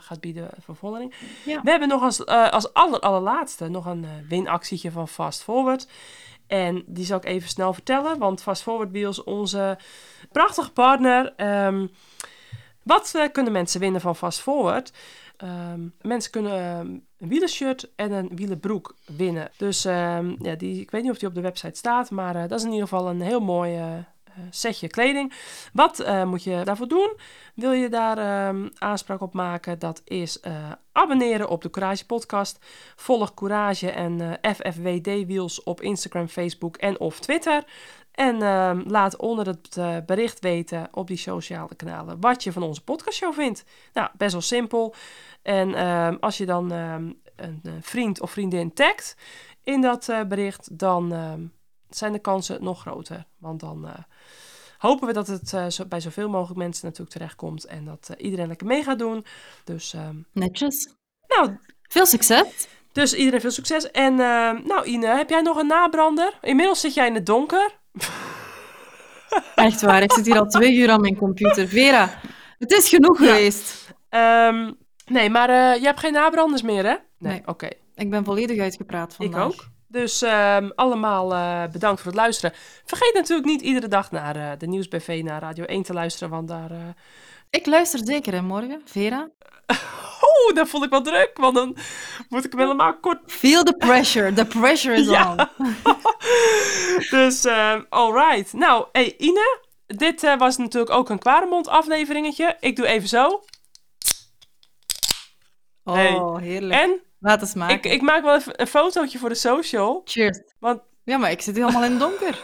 gaat bieden voor Vollering. Ja. We hebben nog als, als aller, allerlaatste nog een winactietje van Fast Forward. En die zal ik even snel vertellen, want Fast Forward Wheels, onze prachtige partner. Ehm, wat kunnen mensen winnen van Fast Forward? Ehm, mensen kunnen ehm, een wielershirt en een wielenbroek winnen. Dus ehm, ja, die, ik weet niet of die op de website staat, maar eh, dat is in ieder geval een heel mooi eh, eh, setje kleding. Wat moet je daarvoor doen? Wil je daar ehm, aanspraak op maken? Dat is abonneren op de Courage Podcast. Volg Courage en FFWD Wheels op Instagram, Facebook en of Twitter. En ehm, laat onder het eh, bericht weten op die sociale kanalen wat je van onze podcastshow vindt. Nou, best wel simpel. En ehm, als je dan ehm, een, eh, vriend of vriendin tagt in dat eh, bericht, dan zijn de kansen nog groter. Want dan hopen we dat het zo, bij zoveel mogelijk mensen natuurlijk terechtkomt en dat iedereen lekker mee gaat doen. Dus, Netjes. nou, Veel succes. dus iedereen veel succes. En nou, Ine, heb jij nog een nabrander? Inmiddels zit jij in het donker. Echt waar. Ik zit hier al twee uur aan mijn computer. Vera, het is genoeg Ja. geweest. Ehm, nee, maar eh, je hebt geen nabranders meer, hè? Nee, Nee. oké. Ik ben volledig uitgepraat vandaag. Ik ook. Dus ehm, allemaal eh, bedankt voor het luisteren. Vergeet natuurlijk niet iedere dag naar eh, de Nieuwsbv naar Radio 1 te luisteren, want daar... Ik luister zeker, hè, morgen. Vera? Oeh, dat vond ik wel druk, want dan moet ik hem helemaal kort... Feel the pressure. The pressure is on. dus, ehm alright. Nou, hey Ine, dit eh, was natuurlijk ook een Kwaremond afleveringetje. Ik doe even zo. Oh, Hey. heerlijk. En Laat eens maken. ik, ik maak wel even een fotootje voor de social. Cheers. Want Ja, maar ik zit helemaal in het donker.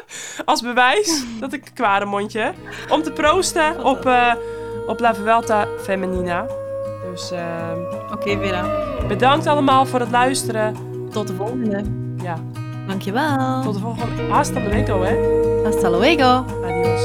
als bewijs dat ik een kwaremondje heb. Om te proosten op, eh, op La Vuelta Femenina. Dus ehm, Oké, Vera. bedankt allemaal voor het luisteren. Tot de volgende. Ja, Dankjewel. tot de volgende. Hasta luego, hè. Hasta luego. Adios.